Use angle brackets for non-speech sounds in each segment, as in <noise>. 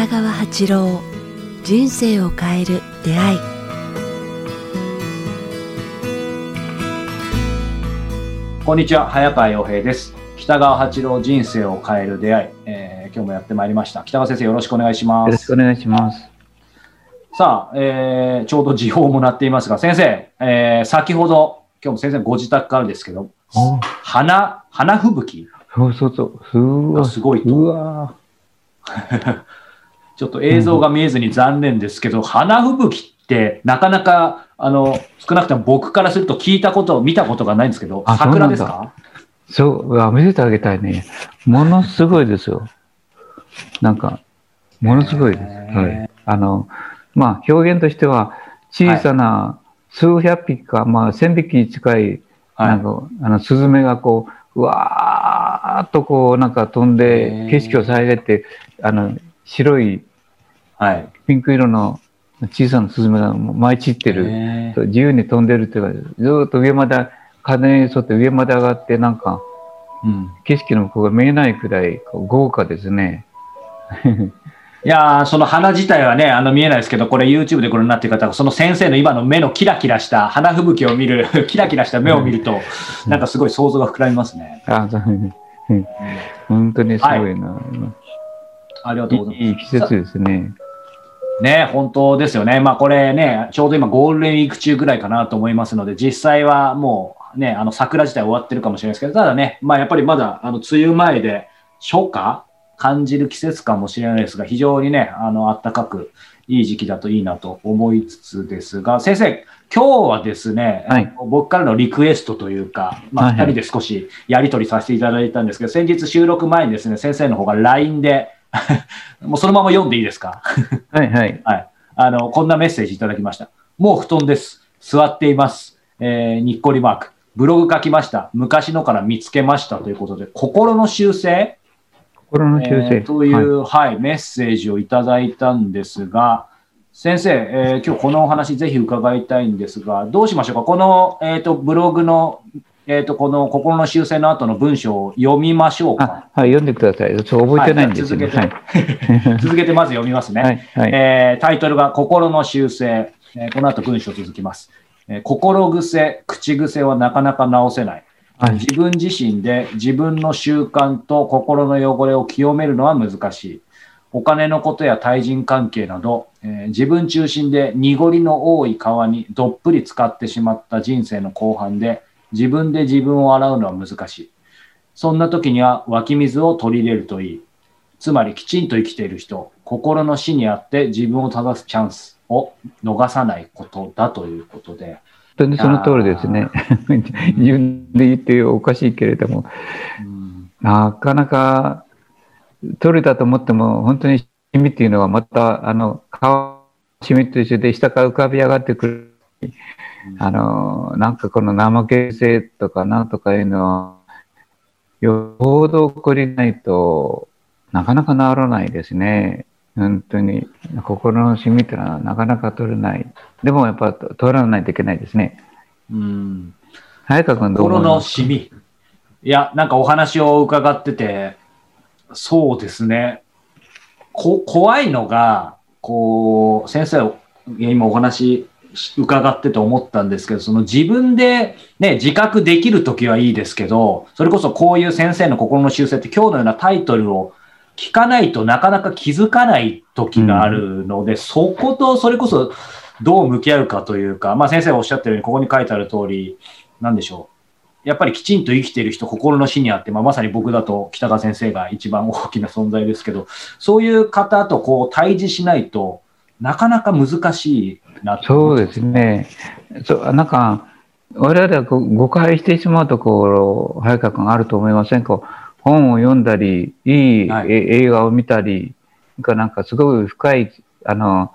北川八郎人生を変える出会い。こんにちは早川洋平です。北川八郎人生を変える出会い、えー、今日もやってまいりました。北川先生よろしくお願いします。よろしくお願いします。さあ、えー、ちょうど時報もなっていますが先生、えー、先ほど今日も先生ご自宅からですけど花花吹雪？そうそうそう。うわすごいと。うわ <laughs> ちょっと映像が見えずに残念ですけど、花吹雪ってなかなか、あの、少なくとも僕からすると聞いたこと、見たことがないんですけど、あ桜ですか？そう、うわ見せてあげたいね。ものすごいですよ。なんか、ものすごいです。はい。あの、まあ、表現としては、小さな数百匹か、まあ、千匹に近い、はい。なんか、あの、スズメがこう、うわーっとこう、なんか飛んへで、ー景色を遮って、あの、白いはい。ピンク色の小さなスズメが舞い散ってる。自由に飛んでるっていうか、ずーっと上まで、風に沿って上まで上がって、なんか、うん。景色の向こうが見えないくらい豪華ですね。<laughs> いやーその花自体はね、あの見えないですけど、これ YouTube でご覧になっている方は、その先生の今の目のキラキラした花吹雪を見る、<laughs> キラキラした目を見ると、なんかすごい想像が膨らみますね。あそううん <laughs> 本当にすごいな。ありがとうございます。いい季節ですね。ね、本当ですよね。まあこれね、ちょうど今ゴールデンウィーク中ぐらいかなと思いますので、実際はもうね、あの桜自体終わってるかもしれないですけど、ただね、まあやっぱりまだあの梅雨前で初夏感じる季節かもしれないですが、非常にね、あの暖かくいい時期だといいなと思いつつですが、先生、今日はですね、はい僕からのリクエストというか、まあはいはい二人で少しやり取りさせていただいたんですけど、先日収録前にですね、先生の方が LINE で、<laughs> もうそのまま読んでいいですか？<laughs> はいはい。はい。あの、こんなメッセージいただきました。もう布団です。座っています。えー、にっこりマーク。ブログ書きました。昔のから見つけましたということで、心の修正、心の修正。えーという、はい、メッセージをいただいたんですが、先生、えー今日このお話ぜひ伺いたいんですが、どうしましょうか？この、えっ、と、ブログの、えっ、と、この心の修正の後の文章を読みましょうか。あ、はい、読んでください。そう覚えてないんですよね。ははいい。<laughs> 続けてまず読みますね。はい。はい。えータイトルが心の修正。えーこの後文章続きます。えー心癖、口癖はなかなか直せない自分自身で自分の習慣と心の汚れを清めるのは難しい。お金のことや対人関係など、えー自分中心で濁りの多い川にどっぷり使ってしまった人生の後半で自分で自分を洗うのは難しい。そんな時には湧き水を取り入れるといい。つまりきちんと生きている人、心の死にあって自分を正すチャンスを逃さないことだということで。本当にその通りですね。自分で言っておかしいけれども、うんなかなか取れたと思っても、本当にシミっていうのはまた、あの、顔、シミと一緒で下から浮かび上がってくる。あの、なんかこの怠け性とかなんとかいうのは、よほど起こりないとなかなか治らないですね。本当に。心のシミっていうのはなかなか取れない。でもやっぱ取らないといけないですね。うん早川君どう思心のいます？シミ。いや、なんかお話を伺ってて、そうですね。こ怖いのが、こう、先生、今お話伺ってて思ったんですけど、その自分でね、自覚できるときはいいですけど、それこそこういう先生の心の修正って今日のようなタイトルを聞かないとなかなか気づかない時があるので、そことそれこそどう向き合うかというか、まあ先生がおっしゃったようにここに書いてある通り、なんでしょう。やっぱりきちんと生きている人、心の死にあって、まあ、まさに僕だと北川先生が一番大きな存在ですけど、そういう方とこう対峙しないとなかなか難しいなとそうですね。そう、なんか、我々は誤解してしまうところ、早川君あると思いませんか？本を読んだり、いい、はい。え映画を見たり、なんかなんかすごい深い、あの、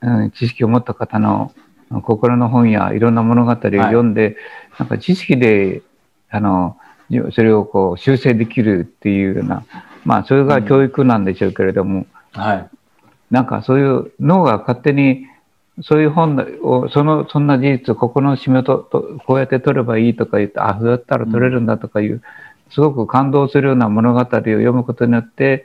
うん、知識を持った方の心の本やいろんな物語を読んで、なんか知識で、あの、それをこう修正できるっていうような、まあそれが教育なんでしょうけれども、はい。なんかそういう脳が勝手にそういう本を、その、そんな事実、ここの締めと、とこうやって取ればいいとか言って、あ、そうやったら取れるんだとかいう、すごく感動するような物語を読むことによって、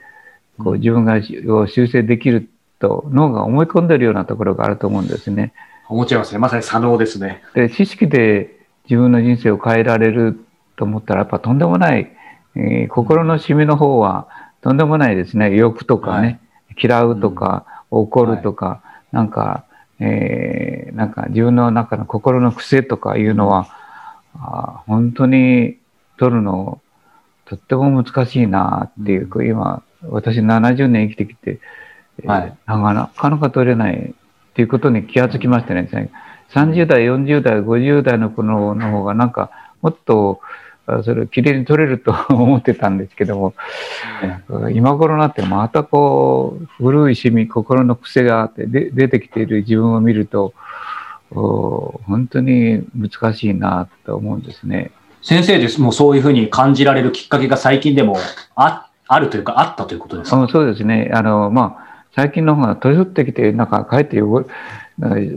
こう自分がを修正できると脳が思い込んでるようなところがあると思うんですね。思っちゃいますね。まさに左脳ですね。で、知識で自分の人生を変えられると思ったら、やっぱとんでもない、えー、心のシミの方はとんでもないですね。欲とかね、はい、嫌うとか、うん、怒るとか、はい、なんか、えー、なんか自分の中の心の癖とかいうのは、あ本当に取るのとっても難しいなっていう、うん、今、私70年生きてきて、はい、なかなか取れないっていうことに気がつきましたね。30代、40代、50代の頃の方がなんかもっとそれをきれいに取れると <laughs> 思ってたんですけども、今頃になってまたこう古い趣味、心の癖があってで出てきている自分を見ると、本当に難しいなと思うんですね。先生です。もうそういうふうに感じられるきっかけが最近でもああるというか、あったということですか？そうですね。あの、まあ、最近の方が年取ってきて、なんかかえって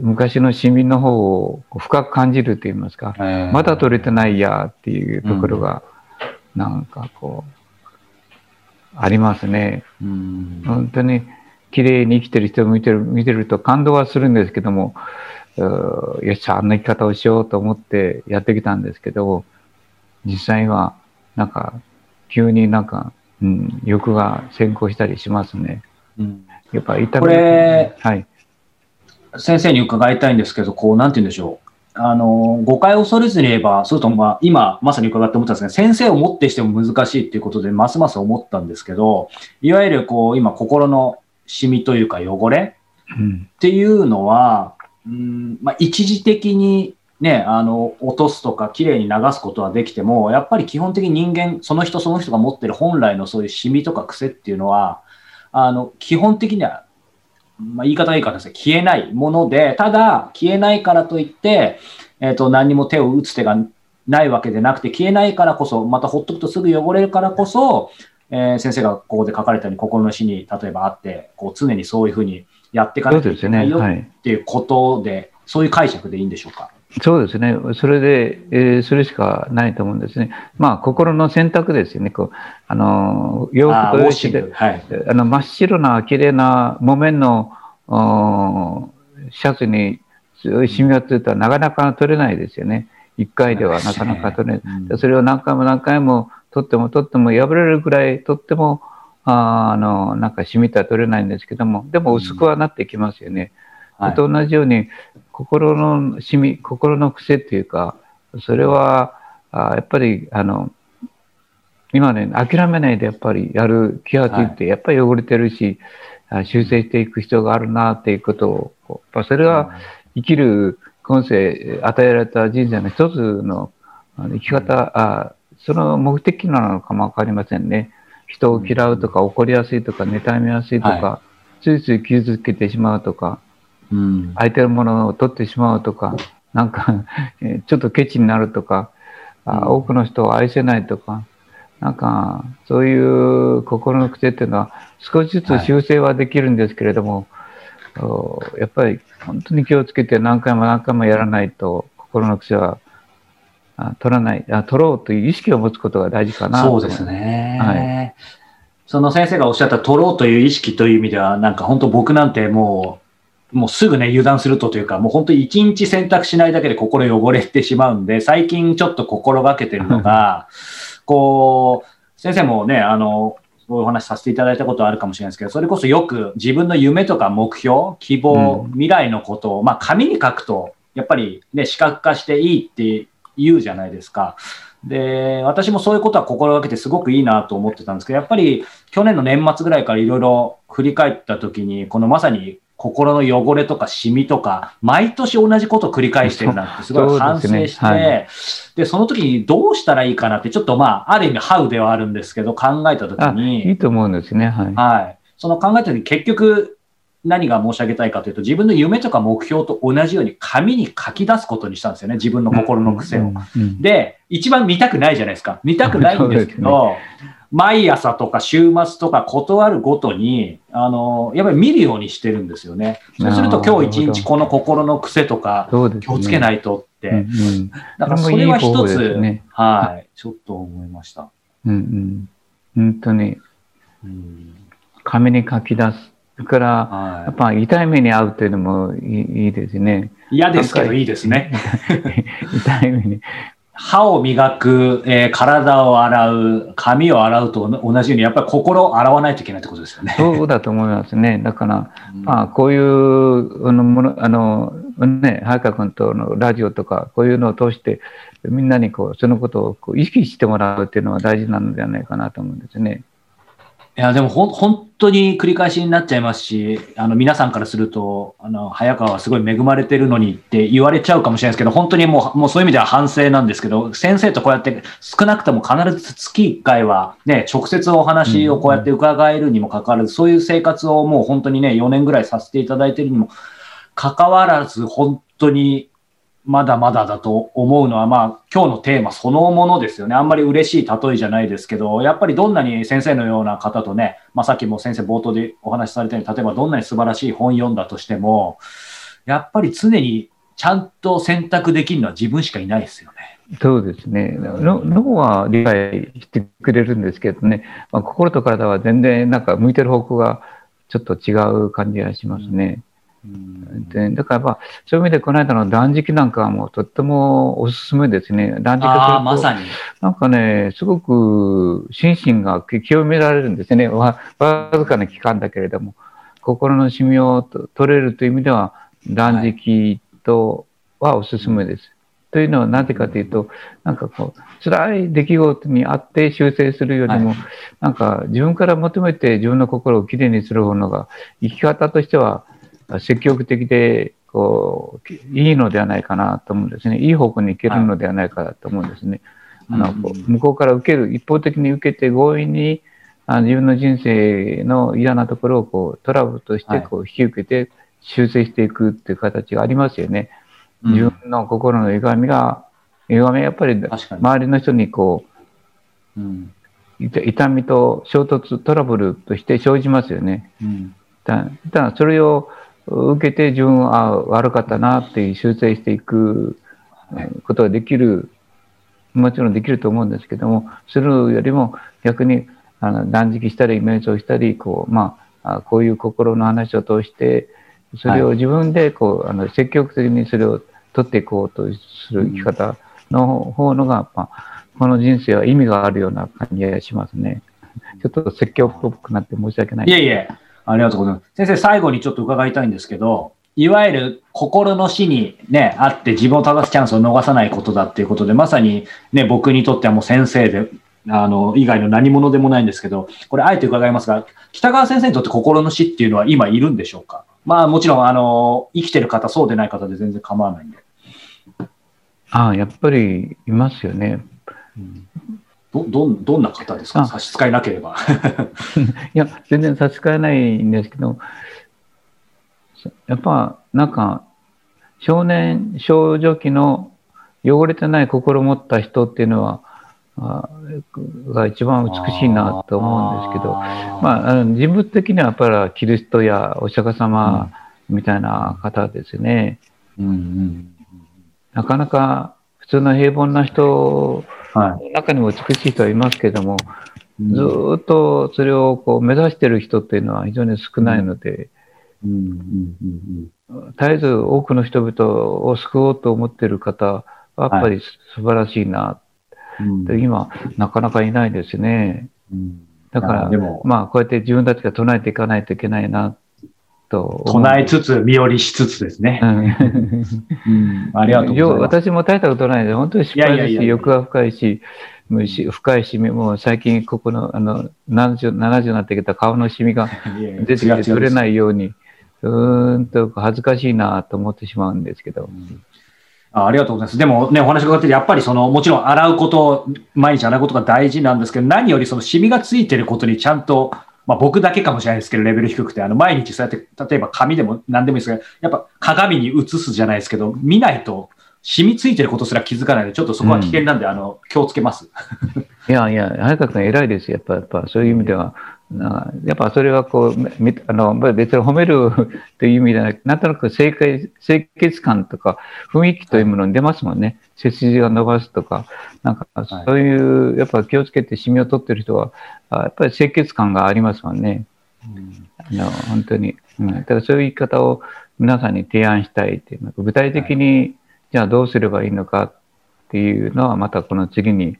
昔の市民の方を深く感じると言いますか、まだ取れてないやっていうところが、なんかこう、ありますね。本当に綺麗に生きてる人を見てる見てると感動はするんですけども、よし、あんな生き方をしようと思ってやってきたんですけど、実際は、なんか、急になんか、うん、欲が先行したりしますね。うん、やっぱ痛み、ね、はい。先生に伺いたいんですけど、こう、なんて言うんでしょう。あの、誤解を恐れずに言えば、そうと、まあ、今、まさに伺って思ったんですが、先生をもってしても難しいっていうことで、ますます思ったんですけど、いわゆる、こう、今、心のシミというか汚れっていうのは、うん、まあ、一時的にね、あの、落とすとか、綺麗に流すことはできても、やっぱり基本的に人間、その人その人が持ってる本来のそういうシミとか癖っていうのは、あの、基本的にはまあ、言い方がいいからですね、消えないもので、ただ、消えないからといって、えっ、ー、と、何にも手を打つ手がないわけでなくて、消えないからこそ、またほっとくとすぐ汚れるからこそ、えー、先生がここで書かれたように心の死に例えばあって、こう常にそういうふうにやっていかなきゃいけないよっていうことで、そういう解釈でいいんでしょうか？そうですね。それで、えー、それしかないと思うんですね。まあ、心の選択ですよね。こう、あの、洋服とで、はい、あの、真っ白な綺麗な木綿のシャツにシミがついたらなかなか取れないですよね。一回ではなかなか取れない。うん、それを何回も何回も取っても取っても破れるぐらい取っても、ああの、なんか染みたら取れないんですけども、でも薄くはなってきますよね。うんはい、と同じように、心のシミ、心の癖っていうか、それは、あやっぱり、あの、今ね、諦めないでやっぱりやる気がつい。て、やっぱり汚れてるし、修正していく必要があるなっていうことを、それは生きる今世与えられた人生の一つの生き方、あその目的なのかもわかりませんね。人を嫌うとか怒りやすいとか妬みやすいとか、はい、ついつい傷つけてしまうとか、うん、相手のものを取ってしまうとか、なんかちょっとケチになるとか、あ多くの人を愛せないとか、なんか、そういう心の癖っていうのは、少しずつ修正はできるんですけれども、はい、やっぱり本当に気をつけて何回も何回もやらないと、心の癖は取らないあ、取ろうという意識を持つことが大事かなそうですね。はい。その先生がおっしゃった取ろうという意識という意味では、なんか本当僕なんてもう、もうすぐね、油断するとというか、もう本当に一日選択しないだけで心汚れてしまうんで、最近ちょっと心がけてるのが、こう、先生もね、あの、そういうお話させていただいたことはあるかもしれないですけど、それこそよく自分の夢とか目標、希望、未来のことを、まあ紙に書くと、やっぱりね、視覚化していいって言うじゃないですか。で、私もそういうことは心がけてすごくいいなと思ってたんですけど、やっぱり去年の年末ぐらいからいろいろ振り返った時に、このまさに心の汚れとかシミとか、毎年同じことを繰り返してるなってすごい <laughs> 反省して、そで、ねはい、で、その時にどうしたらいいかなって、ちょっとまあ、ある意味ハウではあるんですけど、考えた時に。いいと思うんですね。はい。はい。その考えた時に結局、何が申し上げたいかというと、自分の夢とか目標と同じように紙に書き出すことにしたんですよね。自分の心の癖を。で、一番見たくないじゃないですか。見たくないんですけど、毎朝とか週末とか断るごとに、あの、やっぱり見るようにしてるんですよね。そうすると今日一日この心の癖とか気をつけないとって。ねうんうん、だからそれは一つ、ね、はい、ちょっと思いました。うんうん。本当に。うん紙に書き出す。それから、はいやっぱ痛い目に遭うというのもいいいいですね。嫌ですけどいいですね。<laughs> 痛い目に。歯を磨く、えー体を洗う、髪を洗うと同じように、やっぱり心を洗わないといけないってことですよね。そうだと思いますね。だから、うんまあ、こういうあのもの、あの、ね、早川君とのラジオとか、こういうのを通して、みんなにこう、そのことをこう意識してもらうっていうのは大事なのではないかなと思うんですね。いや、でもほ、本当に繰り返しになっちゃいますし、あの、皆さんからすると、あの、早川はすごい恵まれてるのにって言われちゃうかもしれないですけど、本当にもう、もうそういう意味では反省なんですけど、先生とこうやって少なくとも必ず月1回はね、直接お話をこうやって伺えるにもかかわらず、そういう生活をもう本当にね、4年ぐらいさせていただいてるにもかかわらず、本当にまだまだだと思うのは、まあ、今日のテーマそのものですよね。あんまり嬉しい例えじゃないですけど、やっぱりどんなに先生のような方とね、まあ、さっきも先生冒頭でお話しされたように、例えばどんなに素晴らしい本読んだとしても、やっぱり常にちゃんと選択できるのは自分しかいないですよね。そうですね。脳は理解してくれるんですけどね、まあ、心と体は全然なんか向いてる方向がちょっと違う感じがしますね。でだから、まあ、そういう意味でこの間の断食なんかはもうとってもおすすめですね。断食すると、まさに。なんかね、すごく心身が清められるんですね。わわずかな期間だけれども、心のシミをと取れるという意味では、断食とはおすすめです。というのはなぜかというと、なんかこう、辛い出来事にあって修正するよりも、はいなんか自分から求めて自分の心をきれいにする方のが、生き方としては積極的で、こう、いいのではないかなと思うんですね。いい方向に行けるのではないかなと思うんですね。あのこう向こうから受ける、一方的に受けて強引にあ自分の人生の嫌なところをこうトラブルとしてこう引き受けて修正していくっていう形がありますよね。自分の心の歪みが、歪みはやっぱり。周りの人にこう痛痛みと衝突、トラブルとして生じますよね。うんだそれを受けて自分はあ悪かったなっていう修正していくはいことができる、もちろんできると思うんですけども、するよりも逆にあの断食したり、瞑想したり、こう、まあ、あこういう心の話を通して、それを自分でこう、あの積極的にそれを取っていこうとする生き方の方のが、まあ、この人生は意味があるような感じがしますね。ちょっと説教っぽくなって申し訳ない。いえいえ、ありがとうございます。先生、最後にちょっと伺いたいんですけど、いわゆる心の死にね、あって自分を正すチャンスを逃さないことだっていうことで、まさにね、僕にとってはもう先生で、あの、以外の何者でもないんですけど、これあえて伺いますが、北川先生にとって心の死っていうのは今いるんでしょうか？まあもちろん、あの、生きてる方、そうでない方で全然構わないんで。ああ、やっぱりいますよね。ど、どん、どんな方ですか？あ。差し支えなければ。<laughs> いや、全然差し支えないんですけど、やっぱ、なんか、少年、少女期の汚れてない心を持った人っていうのは、あが一番美しいなと思うんですけど、あー。まあ、あの人物的にはやっぱりキリストやお釈迦様みたいな方ですね。うんうん。なかなか普通の平凡な人はい。中にも美しい人はいますけども、うん。ずーっとそれをこう目指している人っていうのは非常に少ないので、絶えず多くの人々を救おうと思っている方はやっぱり素晴らしいなうん。って今なかなかいないですね。うん。だからあでも、まあこうやって自分たちが唱えていかないといけないなと。唱えつつ、身寄りしつつですね。うんうんありがとうございます。私も大したことないので、本当に失敗ですし、欲が深いし、深いシミ、もう最近ここの、あの、70、70になってきた顔のシミが出てきて取れないように、うーんと恥ずかしいなと思ってしまうんですけど。あありがとうございます。でもね、お話伺ってて、やっぱりその、もちろん洗うこと、毎日洗うことが大事なんですけど、何よりそのシミがついてることにちゃんと、まあ僕だけかもしれないですけど、レベル低くて、あの、毎日そうやって、例えば紙でも何でもいいですけど、やっぱ鏡に映すじゃないですけど、見ないと、染みついてることすら気づかないので、ちょっとそこは危険なんで、あの、気をつけます。いやいや、早川君偉いですよ。やっぱ、やっぱそういう意味では。なやっぱそれはこう、めあの別に褒める <laughs> という意味ではなく、なんとなく清潔清潔感とか雰囲気というものに出ますもんね。背筋が伸ばすとか、なんかそういう、やっぱ気をつけてシミを取ってる人は、あやっぱり清潔感がありますもんね。あの本当に、うん、だからそういう言い方を皆さんに提案したいっていうの具体的に、じゃあどうすればいいのかっていうのはまたこの次に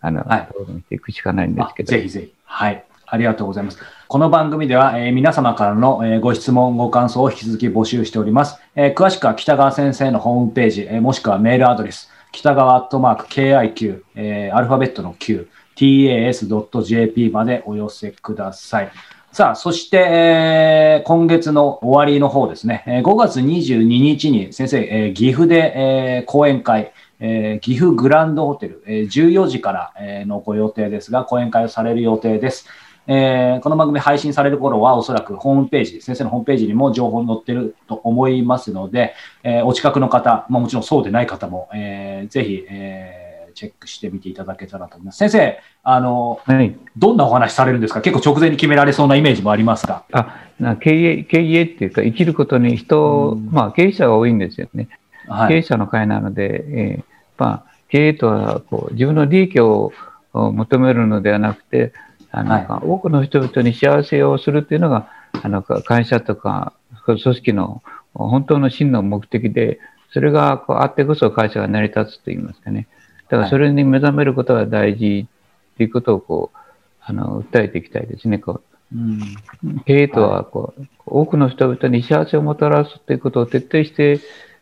あの、はい、討論していくしかないんですけど。ぜひぜひ。はい。ありがとうございます。この番組では、えー、皆様からの、えー、ご質問、ご感想を引き続き募集しております。えー、詳しくは北川先生のホームページ、えもしくはメールアドレス、北川アットマーク KIQ、えアルファベットの Q、tas.jp までお寄せください。さあ、そして、えー、今月の終わりの方ですね、えー、5月22日に先生、えー、岐阜で、えー、講演会、えー、岐阜グランドホテル、えー、14時から、えー、のご予定ですが、講演会をされる予定です。えー、この番組配信される頃はおそらくホームページ、先生のホームページにも情報載ってると思いますので、えー、お近くの方、まあ、もちろんそうでない方も、えー、ぜひ、えー、チェックしてみていただけたらと思います。先生、あの、はい、どんなお話されるんですか？結構直前に決められそうなイメージもありますか？あな経営、経営っていうか、生きることに人、まあ経営者が多いんですよね。はい、経営者の会なので、えー、まあ、経営とはこう自分の利益を求めるのではなくて、あの、はい、多くの人々に幸せをするっていうのが、あの会社とか組織の本当の真の目的で、それがこうあってこそ会社が成り立つといいますかね。だからそれに目覚めることが大事っていうことをこう、あの、訴えていきたいですね。こう。うん、経営とはこう、はい、多くの人々に幸せをもたらすということを徹底して、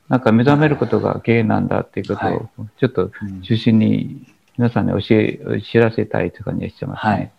なんか目覚めることが経営なんだっていうことを、ちょっと中心に皆さんに教え、知らせたいという感じがしてますね。はい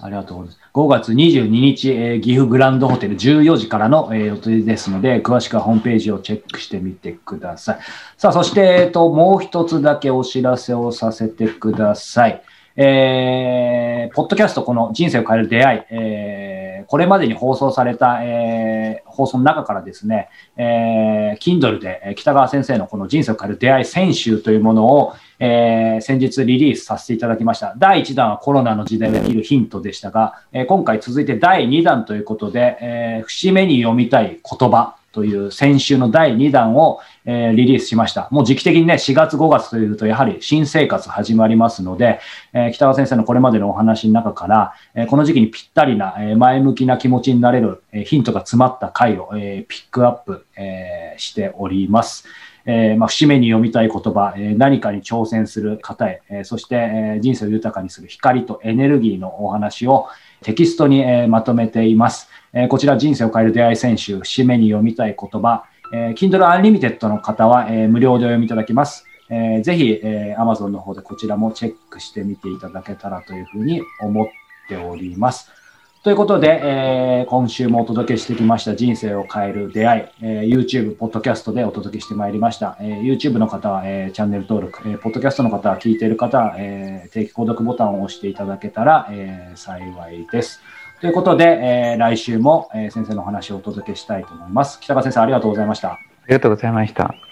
ありがとうございます。5月22日、えー、岐阜グランドホテル14時からの、えー、予定ですので、詳しくはホームページをチェックしてみてください。さあ、そして、えっ、と、もう一つだけお知らせをさせてください。えー、ポッドキャスト、この人生を変える出会い、えー、これまでに放送された、えー、放送の中からですね、えー、Kindle で北川先生のこの人生を変える出会い選集というものを、えー、先日リリースさせていただきました。第1弾はコロナの時代を生きるヒントでしたが、えー、今回続いて第2弾ということで、えー、節目に読みたい言葉という先週の第2弾を、えー、リリースしました。もう時期的にね、4月5月というと、やはり新生活始まりますので、えー、北川先生のこれまでのお話の中から、えー、この時期にぴったりな、え前向きな気持ちになれる、えヒントが詰まった回を、えピックアップ、えしております。えー、まあ、節目に読みたい言葉、えー、何かに挑戦する方へ、えー、そして、え人生を豊かにする光とエネルギーのお話をテキストに、えまとめています。えこちら人生を変える出会い選手、節目に読みたい言葉、え Kindle Unlimited の方は、え無料でお読みいただけます。えー、ぜひ、え Amazon の方でこちらもチェックしてみていただけたらというふうに思っております。ということで、えー、今週もお届けしてきました人生を変える出会い、えー、YouTube、ポッドキャストでお届けしてまいりました。えー、YouTube の方は、えー、チャンネル登録、えー、ポッドキャストの方は聞いている方は、えー、定期購読ボタンを押していただけたら、えー、幸いです。ということで、えー、来週も、えー、先生のお話をお届けしたいと思います。北川先生、ありがとうございました。ありがとうございました。